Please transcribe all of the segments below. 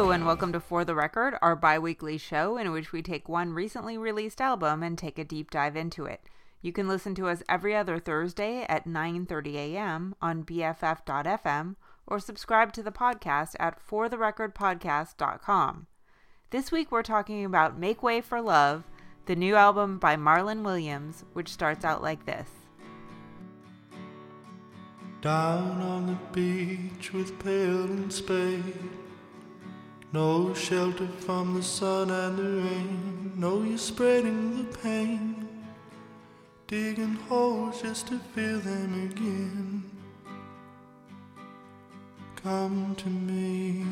Hello, and welcome to For the Record, our bi weekly show in which we take one recently released album and take a deep dive into it. You can listen to us every other Thursday at 9:30 a.m. on BFF.fm or subscribe to the podcast at fortherecordpodcast.com. This week we're talking about Make Way for Love, the new album by Marlon Williams, which starts out like this. Down on the beach with pail and spade. No shelter from the sun and the rain. No, you're spreading the pain. Digging holes just to fill them again. Come to me.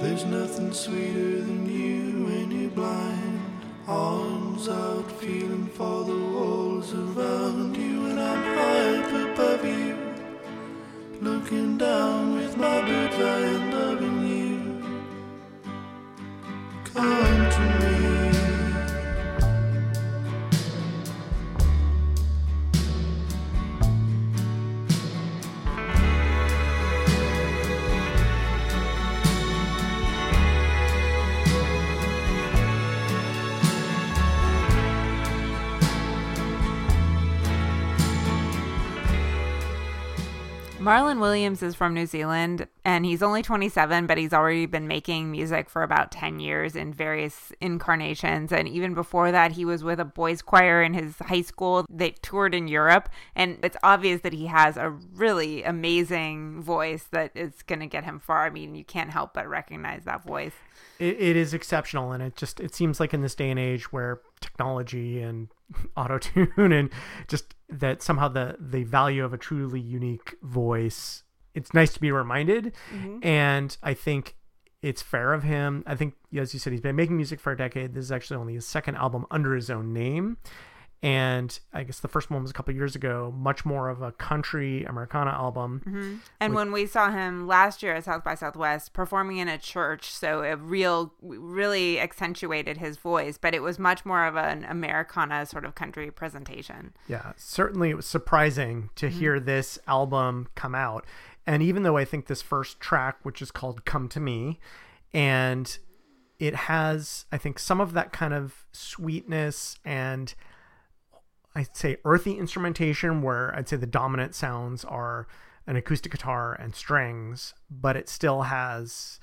There's nothing sweeter than you when you're blind. Arms out, feeling for the walls around you, and I'm high up above you. Looking down with my bird's eye and loving Marlon Williams is from New Zealand and he's only 27, but he's already been making music for about 10 years in various incarnations. And even before that, he was with a boys' choir in his high school. that toured in Europe. And it's obvious that he has a really amazing voice that is going to get him far. I mean, you can't help but recognize that voice. it, it is exceptional and it just it seems like in this day and age where technology and auto tune and just that somehow the the value of a truly unique voice it's nice to be reminded. Mm-hmm. And i think it's fair of him. I think as you said he's been making music for a decade. This is actually only his second album under his own name and i guess the first one was a couple years ago much more of a country americana album mm-hmm. And when we saw him last year at South by Southwest performing in a church, so it real really accentuated his voice, but it was much more of an Americana sort of country presentation. Yeah, certainly it was surprising to mm-hmm. hear this album come out. And even though I think this first track, which is called Come to Me, and it has, I think, some of that kind of sweetness and I'd say earthy instrumentation where I'd say the dominant sounds are an acoustic guitar and strings, but it still has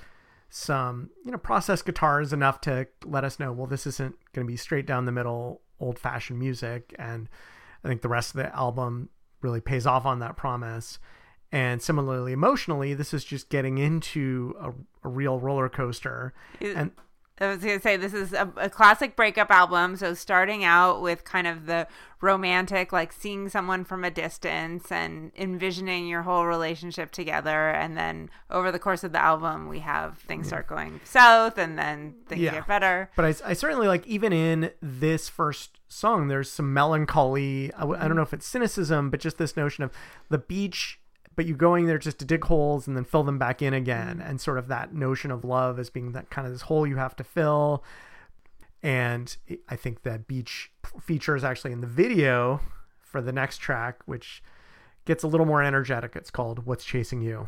some, you know, processed guitars enough to let us know, well, this isn't going to be straight down the middle, old fashioned music. And I think the rest of the album really pays off on that promise. And similarly, emotionally, this is just getting into a, a real roller coaster. It- And I was going to say this is a, a classic breakup album. So starting out with kind of the romantic, like seeing someone from a distance and envisioning your whole relationship together, and then over the course of the album, we have things start going south, and then things Yeah. get better. But I, I certainly like even in this first song, there's some melancholy. I don't mm-hmm. know if it's cynicism, but just this notion of the beach, but you going there just to dig holes and then fill them back in again, and sort of that notion of love as being that kind of this hole you have to fill. And I think that beach p- features actually in the video for the next track, which gets a little more energetic. It's called "What's Chasing You."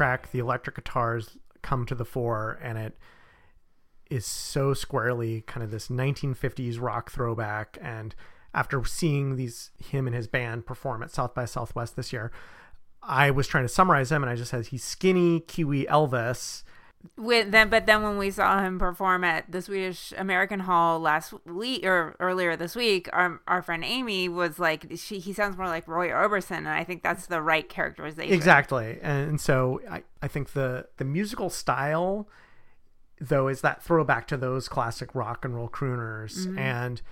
Track, the electric guitars come to the fore, and it is so squarely kind of this 1950s rock throwback. And after seeing these him and his band perform at South by Southwest this year, I was trying to summarize him, and I just said he's skinny Kiwi Elvis. With then, but then when we saw him perform at the Swedish American Hall last week or earlier this week, our our friend Amy was like, she he sounds more like Roy Orbison, and I think that's the right characterization. Exactly. And so I, I think the the musical style though is that throwback to those classic rock and roll crooners mm-hmm. and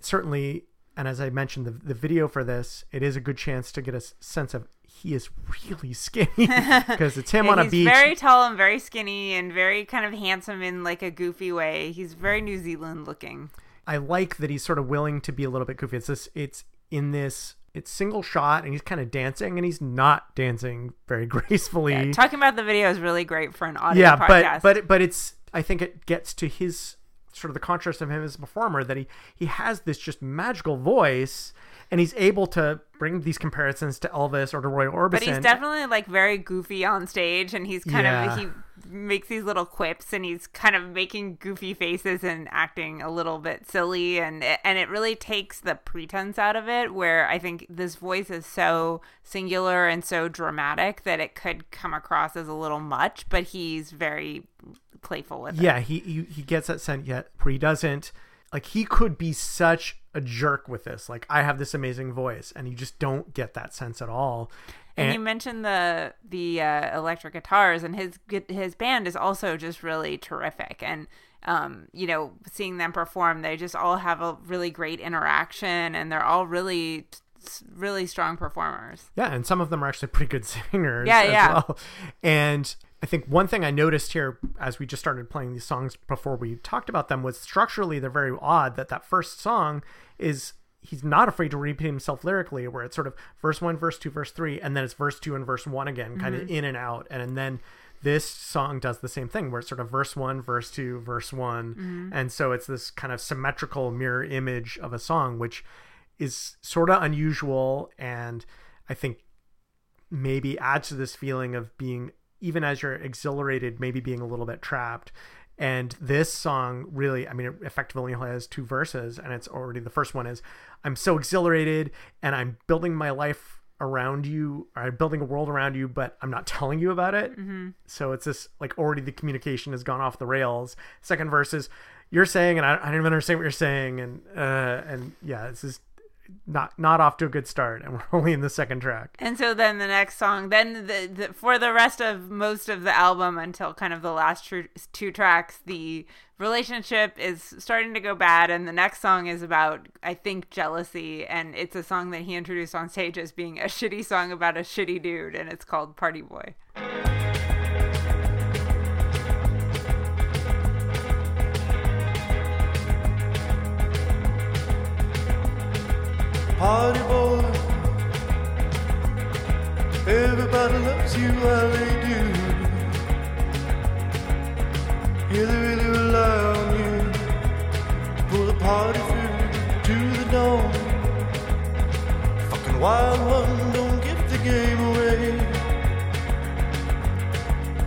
certainly and as I mentioned the the video for this, it is a good chance to get a sense of he is really skinny because it's him Yeah, on a beach. very tall and very skinny and very kind of handsome in like a goofy way. He's very New Zealand looking. I like that he's sort of willing to be a little bit goofy. It's this it's in this it's single shot and he's kind of dancing and he's not dancing very gracefully. Talking about the video is really great for an audio yeah, podcast. but but but it's I think it gets to his sort of the contrast of him as a performer that he he has this just magical voice and he's able to bring these comparisons to Elvis or to Roy Orbison. But he's definitely like very goofy on stage, and he's kind Yeah. of he makes these little quips, and he's kind of making goofy faces and acting a little bit silly, and and it really takes the pretense out of it. Where I think this voice is so singular and so dramatic that it could come across as a little much, but he's very playful with it. yeah, he, he he gets that sense yet where he doesn't like he could be such a jerk with this. Like I have this amazing voice and you just don't get that sense at all. And you mentioned the the uh, electric guitars, and his his band is also just really terrific. And um, you know, seeing them perform, they just all have a really great interaction, and they're all really really strong performers. Yeah, and some of them are actually pretty good singers Yeah, as yeah. well. And I think one thing I noticed here as we just started playing these songs before we talked about them was structurally they're very odd that that first song is he's not afraid to repeat himself lyrically where it's sort of verse 1 verse 2 verse 3 and then it's verse 2 and verse 1 again kind of mm-hmm. in and out and, and then this song does the same thing where it's sort of verse 1 verse 2 verse one mm-hmm. and so it's this kind of symmetrical mirror image of a song which is sort of unusual and i think maybe adds to this feeling of being even as you're exhilarated maybe being a little bit trapped. And this song really i mean it effectively only has two verses and it's already the first one is i'm so exhilarated and i'm building my life around you or i'm building a world around you but i'm not telling you about it. Mm-hmm. so it's this like already the communication has gone off the rails. Second verse is you're saying and i, I don't even understand what you're saying and uh and yeah it's just not not off to a good start and we're only in the second track And so then the next song, then the, the for the rest of most of the album until kind of the last tru- two tracks, the relationship is starting to go bad, and the next song is about I think jealousy, and it's a song that he introduced on stage as being a shitty song about a shitty dude, and it's called Party Boy. Party boy, everybody loves you while they do. Yeah, they really rely on you to pull the party through to the dawn. Fucking wild one, don't give the game away.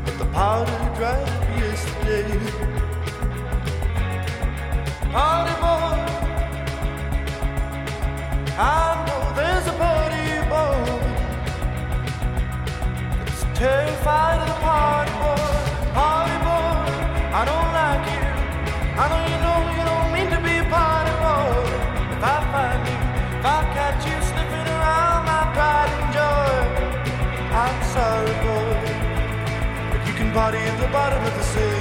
But the party dried up yesterday. Party boy. I know there's a party boy that's terrified of the party boy. Party boy, I don't like you. I know you know you don't mean to be a party boy. If I find you, if I catch you sniffing around my pride and joy, I'm sorry, boy, but you can party at the bottom of the sea.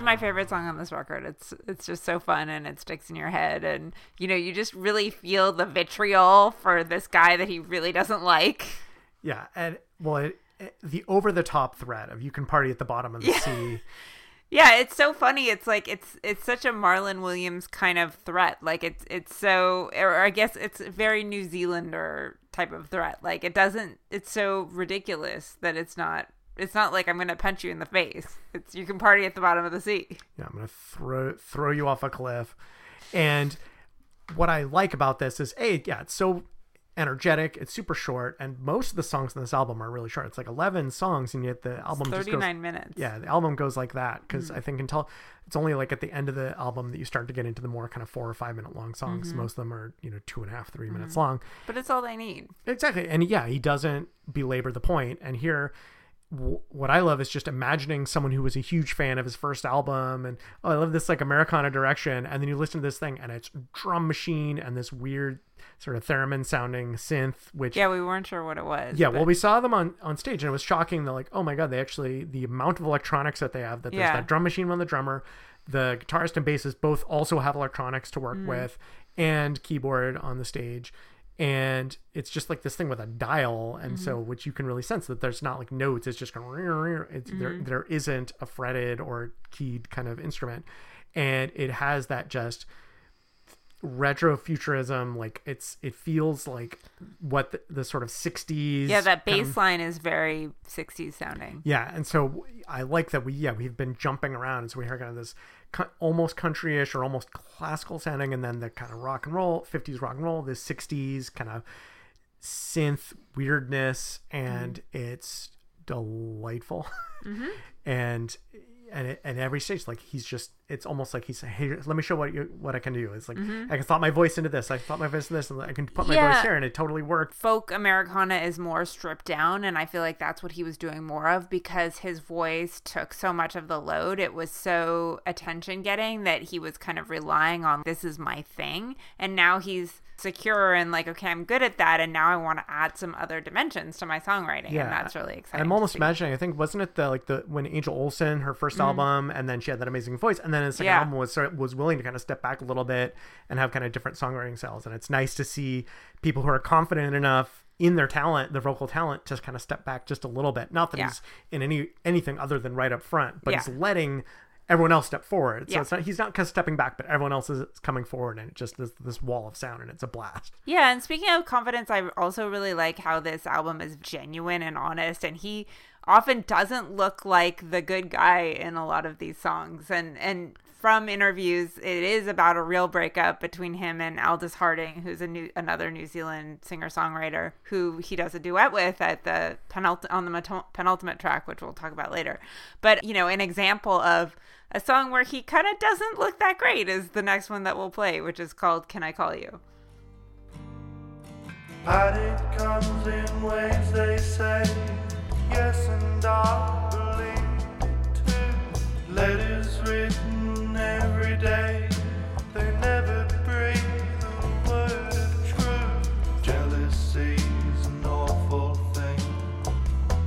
Is my favorite song on this record. It's it's just so fun and it sticks in your head and you know you just really feel the vitriol for this guy that he really doesn't like. Yeah, and well, it, it- the over the top threat of you can party at the bottom of the sea Yeah, it's so funny. It's like it's it's such a Marlon Williams kind of threat. Like it's it's so or I guess it's a very New Zealander type of threat. Like it doesn't it's so ridiculous that it's not it's not like I'm going to punch you in the face. It's you can party at the bottom of the sea. Yeah, I'm gonna throw throw you off a cliff. And what I like about this is, a yeah, it's so energetic. It's super short, and most of the songs in this album are really short. It's like 11 songs, and yet the album just goes 39 minutes. yeah, the album goes like that because mm. I think until it's only like at the end of the album that you start to get into the more kind of four or five minute long songs. Mm-hmm. Most of them are you know two and a half, three minutes mm-hmm. long. But it's all they need. Exactly, and yeah, he doesn't belabor the. And here, w- what I love is just imagining someone who was a huge fan of his first album, and oh, I love this like Americana direction, and then you listen to this thing, and it's drum machine and this weird sort of theremin sounding synth, which Yeah, we weren't sure what it was. yeah, but- well, we saw them on, on stage, and it was shocking. They're like, oh my god, they actually the amount of electronics that they have. That there's Yeah. that drum machine on the drummer, the guitarist and bassist both also have electronics to work Mm-hmm. with, and keyboard on the stage, and it's just like this thing with a dial, and so Mm-hmm. which you can really sense that there's not like notes. It's just going. It's, there Mm-hmm. there isn't a fretted or keyed kind of instrument, and it has that just retrofuturism like it's it feels like what the, the sort of 60s yeah, that bass line is very 60s sounding. yeah and so i like that we yeah we've been jumping around and so we hear kind of this almost countryish or almost classical sounding and then the kind of rock and roll 50s rock and roll the 60s kind of synth weirdness and mm-hmm. it's delightful. Mm-hmm. And and it, and every stage like he's just it's almost like he's saying hey let me show what you what i can do it's like mm-hmm. i can slot my voice into this i slot my voice into this and i can put my Yeah. voice here and it totally worked folk Americana is more stripped down, and I feel like that's what he was doing more of because his voice took so much of the load. It was so attention getting that he was kind of relying on this is my thing, and now he's secure and like, okay, I'm good at that, and now I want to add some other dimensions to my songwriting, Yeah. and that's really exciting. I'm almost imagining. I think wasn't it the like the when Angel Olsen her 1st album, and then she had that amazing voice, and then the second Mm-hmm. Yeah. album was was willing to kind of step back a little bit and have kind of different songwriting styles, and it's nice to see people who are confident enough in their talent, their vocal talent, just kind of step back just a little bit. Not that Yeah. he's in any anything other than right up front, but Yeah. he's letting everyone else step forward. So Yeah. it's not he's not stepping back, but everyone else is coming forward, and it just is this wall of sound, and it's a blast. Yeah, and speaking of confidence, I also really like how this album is genuine and honest, and he often doesn't look like the good guy in a lot of these songs. And and from interviews, it is about a real breakup between him and Aldous Harding, who's a new another New Zealand singer songwriter who he does a duet with at the penult- on the meto- penultimate track, which we'll talk about later. But you know, an example of a song where he kind of doesn't look that great is the next one that we'll play, which is called "Can I Call You." Comes in waves, they say. Yes, and I believe too. Letters written every day, they never breathe a word of truth. Jealousy's an awful thing.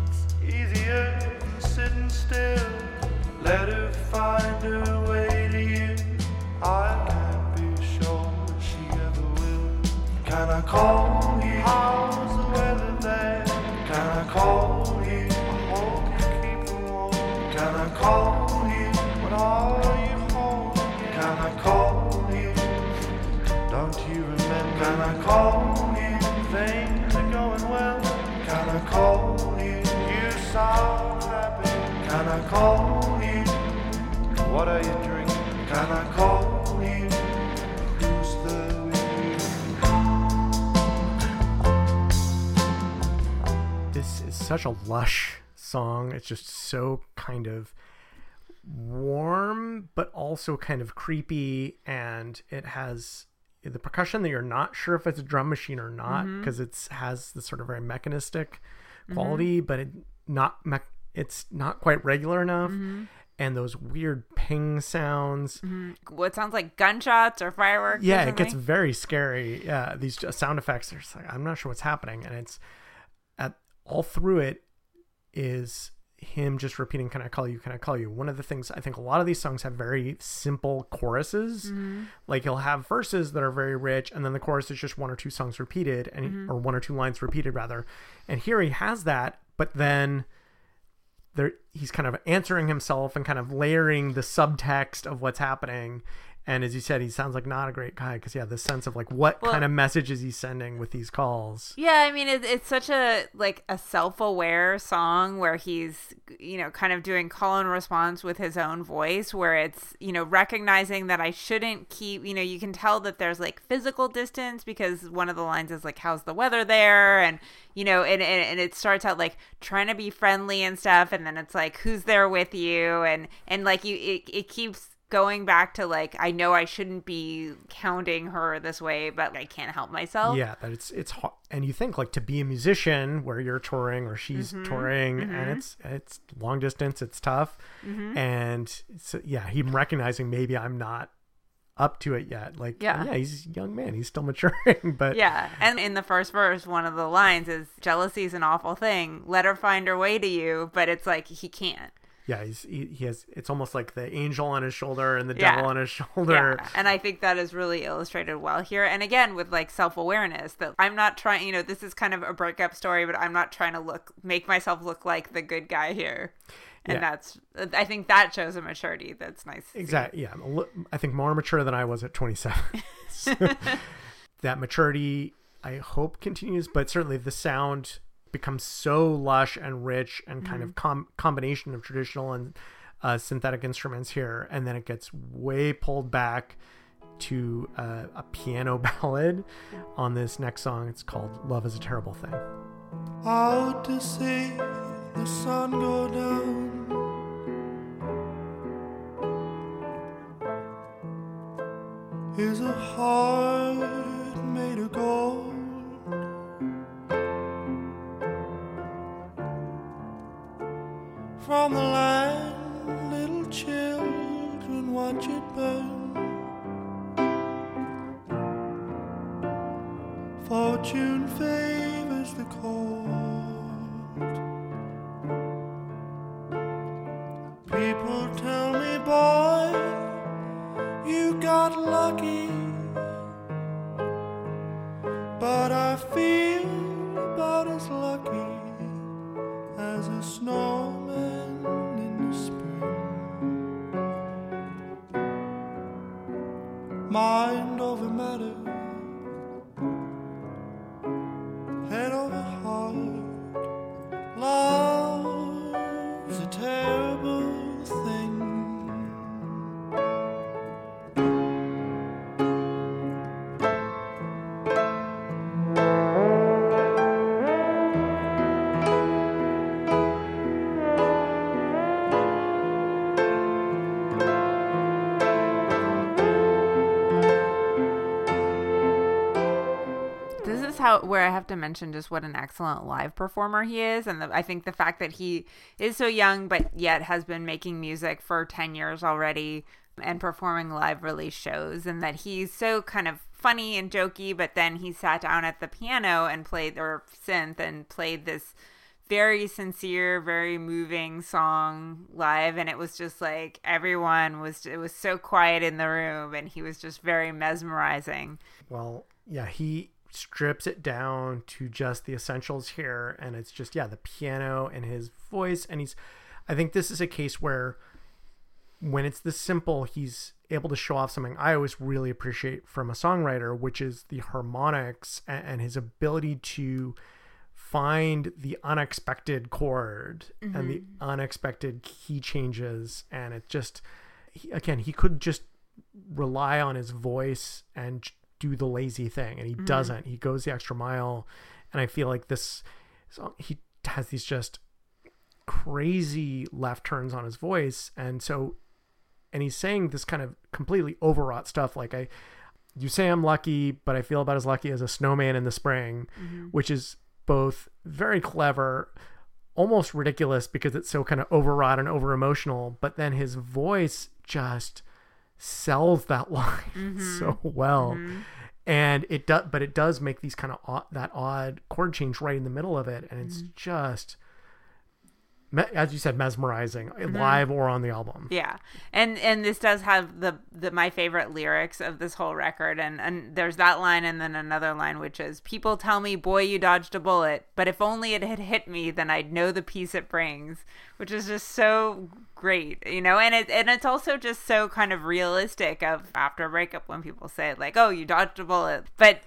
It's easier than sitting still. Let her find her way to you. I can't be sure she ever will. Can I call you? You? Can I call you? Don't you remember? Can I call you? Can I call you? You sound happy. Can I call you? What are you drinking? Can I call you? You? this is such a lush song. It's just so kind of warm, but also kind of creepy, and it has the percussion that you're not sure if it's a drum machine or not mm-hmm. because it's has this sort of very mechanistic mm-hmm. quality, but it not mech- it's not quite regular enough. Mm-hmm. And those weird ping sounds. what sounds like gunshots or fireworks. or Yeah, it gets very scary. Yeah, these sound effects are just like I'm not sure what's happening, and it's at all through it is him just repeating "Can I call you? Can I call you?" One of the things I think a lot of these songs have very simple choruses. Mm-hmm. Like he'll have verses that are very rich, and then the chorus is just one or two songs repeated, and Mm-hmm. or one or two lines repeated rather. And here he has that, but then there he's kind of answering himself and kind of layering the subtext of what's happening. And as you said, he sounds like not a great guy because yeah, this sense of like what Well- kind of message is he sending with these calls? Yeah, I mean, it, it's such a like a self-aware song where he's, you know, kind of doing call and response with his own voice, where it's, you know, recognizing that I shouldn't keep, you know, you can tell that there's like physical distance because one of the lines is like, "How's the weather there?" and you know, and and, and it starts out like trying to be friendly and stuff, and then it's like, "Who's there with you?" and and like you, it it keeps going back to like I know I shouldn't be counting her this way, but I can't help myself. Yeah, that it's it's hard. And you think like to be a musician where you're touring or she's Mm-hmm. touring and it's it's long distance, it's tough. Mm-hmm. And so yeah, him recognizing maybe I'm not up to it yet. Like Yeah. yeah, he's a young man, he's still maturing, but Yeah, and in the first verse, one of the lines is "Jealousy is an awful thing. Let her find her way to you," but it's like he can't. Yeah, he's he, he has it's almost like the angel on his shoulder and the Yeah. devil on his shoulder. Yeah, and I think that is really illustrated well here. And again, with like self awareness, that I'm not trying. You know, this is kind of a breakup story, but I'm not trying to look make myself look like the good guy here. And Yeah. that's, I think that shows a maturity that's nice. see. Exactly. Yeah, li- I think more mature than I was at 27. So, that maturity, I hope, continues, but certainly the sound becomes so lush and rich and kind of com- combination of traditional and uh, synthetic instruments here, and then it gets way pulled back to uh, a piano ballad on this next song. It's called "Love Is a Terrible Thing." out to see the sun go down. Is a heart From the land, little children watch it burn. Fortune favors the cold. Mind over matter, where I have to mention just what an excellent live performer he is, and the, I think the fact that he is so young but yet has been making music for ten years already and performing live release shows, and that he's so kind of funny and jokey, but then he sat down at the piano and played or synth and played this very sincere, very moving song live, and it was just like everyone was. It was so quiet in the room, and he was just very mesmerizing. Well, yeah, he strips it down to just the essentials here and it's just yeah, the piano and his voice and he's I think this is a case where when it's this simple, he's able to show off something I always really appreciate from a songwriter, which is the harmonics and, and his ability to find the unexpected chord and the mm-hmm. unexpected key changes and it just he, again he could just rely on his voice and do the lazy thing and he mm-hmm. doesn't. He goes the extra mile and i feel like this song he has these just crazy left turns on his voice and so and he's saying this kind of completely overwrought stuff like i you say i'm lucky but i feel about as lucky as a snowman in the spring mm-hmm. which is both very clever almost ridiculous because it's so kind of overwrought and over emotional but then his voice just sells that line mm-hmm. so well. Mm-hmm. And it does but it does make these kind of odd, that odd chord change right in the middle of it and it's mm-hmm. just me- as you said, mesmerizing, Mm-hmm. live or on the album. Yeah, and and this does have the the my favorite lyrics of this whole record, and and there's that line, and then another line which is, "People tell me, boy, you dodged a bullet, but if only it had hit me, then I'd know the peace it brings," which is just so great, you know, and it and it's also just so kind of realistic of after a breakup when people say like, "Oh, you dodged a bullet," but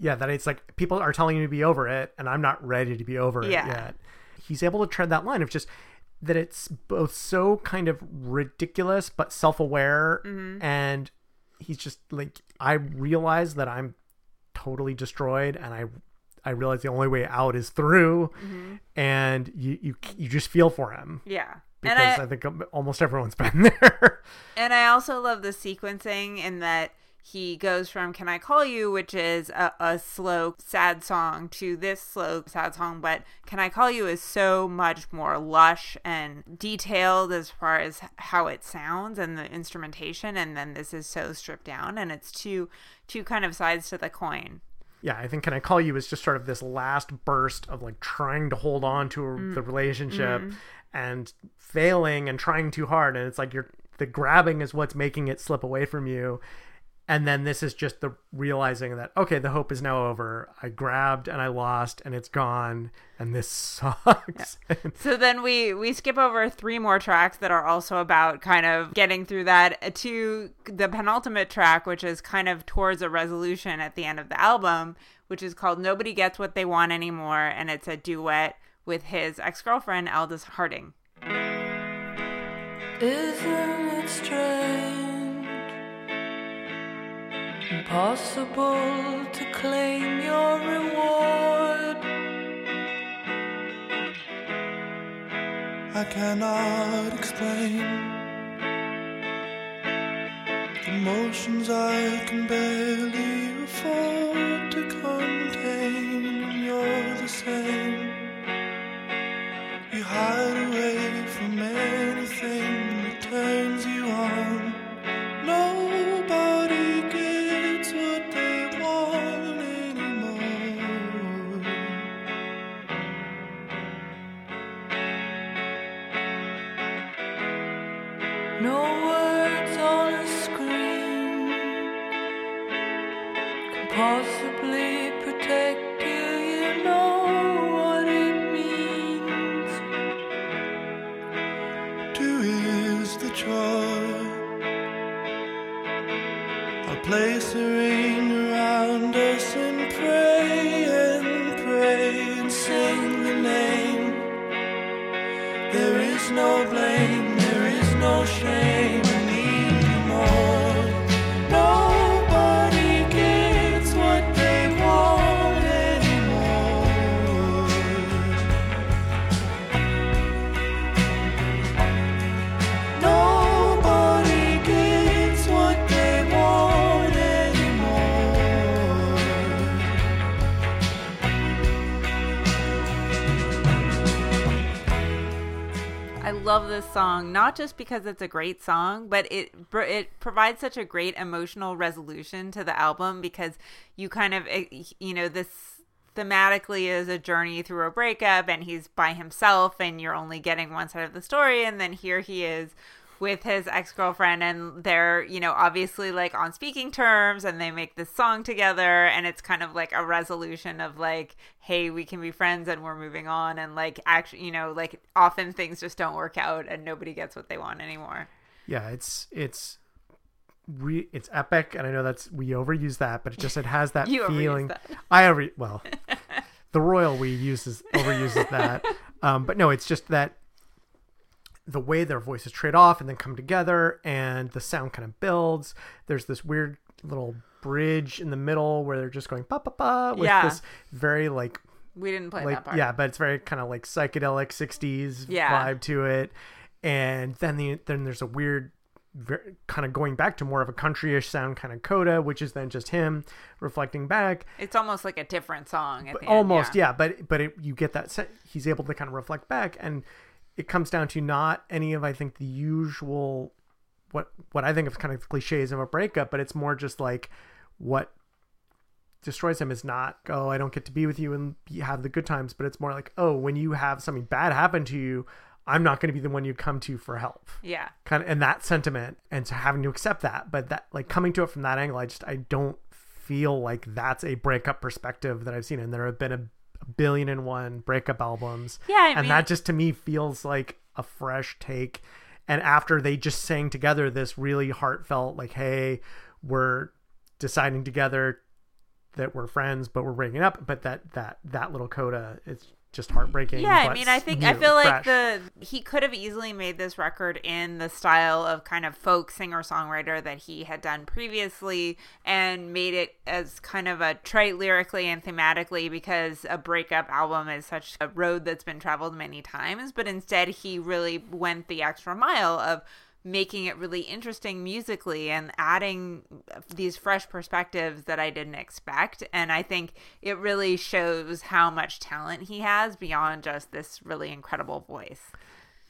Yeah, that it's like people are telling you to be over it, and I'm not ready to be over it Yeah. yet. He's able to tread that line of just that it's both so kind of ridiculous but self-aware, Mm-hmm. and he's just like, I realize that I'm totally destroyed, and I, I realize the only way out is through, Mm-hmm. and you, you, you just feel for him yeah. because I, I think almost everyone's been there. And I also love the sequencing in that he goes from Can I Call You, which is a, a slow, sad song, to this slow, sad song. But Can I Call You is so much more lush and detailed as far as how it sounds and the instrumentation. And then this is so stripped down, and it's two, two kind of sides to the coin. yeah, I think "Can I Call You" is just sort of this last burst of like trying to hold on to Mm. the relationship Mm-hmm. and failing and trying too hard, and it's like you're the grabbing is what's making it slip away from you, and then this is just the realizing that okay, the hope is now over. I grabbed and I lost, and it's gone, and this sucks. So then we we skip over three more tracks that are also about kind of getting through that to the penultimate track, which is kind of towards a resolution at the end of the album, which is called "Nobody Gets What They Want Anymore," and it's a duet with his ex girlfriend Aldous Harding. Isn't it strange? Impossible to claim your reward. I cannot explain The emotions I can barely afford to contain. You're the same. You hide away from anything No words love this song not just because it's a great song, but it it provides such a great emotional resolution to the album because you kind of eh, you know this thematically is a journey through a breakup and he's by himself and you're only getting one side of the story and then here he is with his ex-girlfriend and they're you know obviously like on speaking terms and they make this song together and it's kind of like a resolution of like hey we can be friends and we're moving on and like actually you know like often things just don't work out and nobody gets what they want anymore yeah, it's it's re- it's epic, and I know that's we overuse that, but it just it has that feeling. that. I over well, the royal we uses overuses that, um, but no, it's just that the way their voices trade off and then come together, and the sound kind of builds. There's this weird little bridge in the middle where they're just going pa pa pa with Yeah. this very like we didn't play like that part yeah but it's very kind of like psychedelic 60s Yeah. vibe to it and then the then there's a weird ver kind of going back to more of a countryish sound kind of coda which is then just him reflecting back it's almost like a different song at the end, almost yeah. but but it, you get that he's able to kind of reflect back and it comes down to not any of i think the usual what what i think of kind of cliches of a breakup but it's more just like what destroys him is not oh i don't get to be with you and have the good times but it's more like oh when you have something bad happen to you I'm not going to be the one you come to for help. Yeah. Kind of, and that sentiment, and so having to accept that, but that like coming to it from that angle, I just I don't feel like that's a breakup perspective that I've seen, and there have been a billion and one breakup albums. Yeah, I and mean- that just to me feels like a fresh take. And after they just sang together this really heartfelt, like, "Hey, we're deciding together that we're friends, but we're breaking up," but that that that little coda is just heartbreaking. Yeah, I mean, I think I feel like fresh. the he could have easily made this record in the style of kind of folk singer songwriter that he had done previously, and made it as kind of a trite lyrically and thematically because a breakup album is such a road that's been traveled many times. But instead, he really went the extra mile of making it really interesting musically and adding these fresh perspectives that I didn't expect. And I think it really shows how much talent he has beyond just this really incredible voice.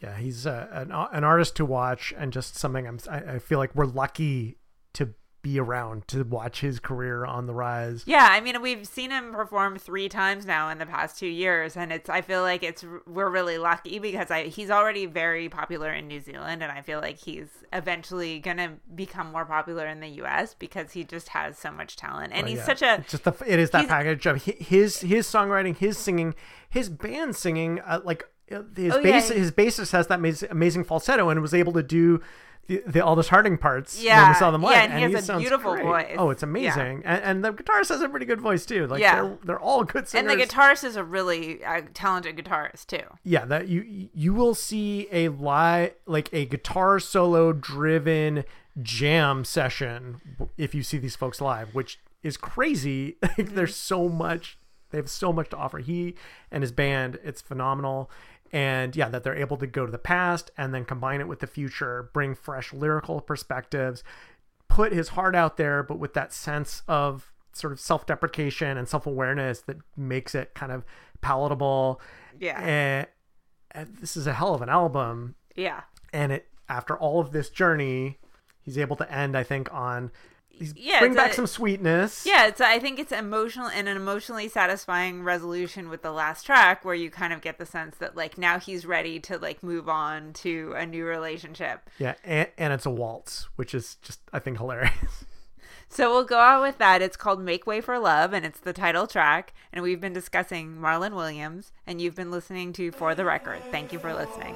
Yeah, he's uh, an, an artist to watch, and just something I'm. I, I feel like we're lucky to be around to watch his career on the rise. Yeah, I mean, we've seen him perform three times now in the past two years, and it's. I feel like it's we're really lucky because I he's already very popular in New Zealand, and I feel like he's eventually gonna become more popular in the U.S. because he just has so much talent, and Well, he's yeah. such a It's just the it is that package of his his songwriting, his singing, his band singing. Uh, like his Oh, bass, he- his bassist has that amazing, amazing falsetto and was able to do. The, the Aldous Harding parts when Yeah, we saw them live, yeah, and he has a beautiful great. voice. Oh, it's Yeah. amazing, and, and the guitarist has a pretty good voice too. Like Yeah. they're they're all good singers. and the guitarist is a really uh, talented guitarist too. yeah that you you will see a live like a guitar solo driven jam session if you see these folks live which is crazy like there's so much they have so much to offer he and his band it's phenomenal and yeah that they're able to go to the past and then combine it with the future bring fresh lyrical perspectives put his heart out there but with that sense of sort of self-deprecation and self-awareness that makes it kind of palatable Yeah. and, and this is a hell of an album Yeah. and it after all of this journey he's able to end i think on he's Yeah, bring back a- some sweetness Yeah, it's I think it's emotional and an emotionally satisfying resolution with the last track where you kind of get the sense that like now he's ready to like move on to a new relationship. yeah and, and it's a waltz which is just i think hilarious So we'll go out with that. It's called Make Way for Love and it's the title track and we've been discussing Marlon Williams and you've been listening to For the Record. Thank you for listening.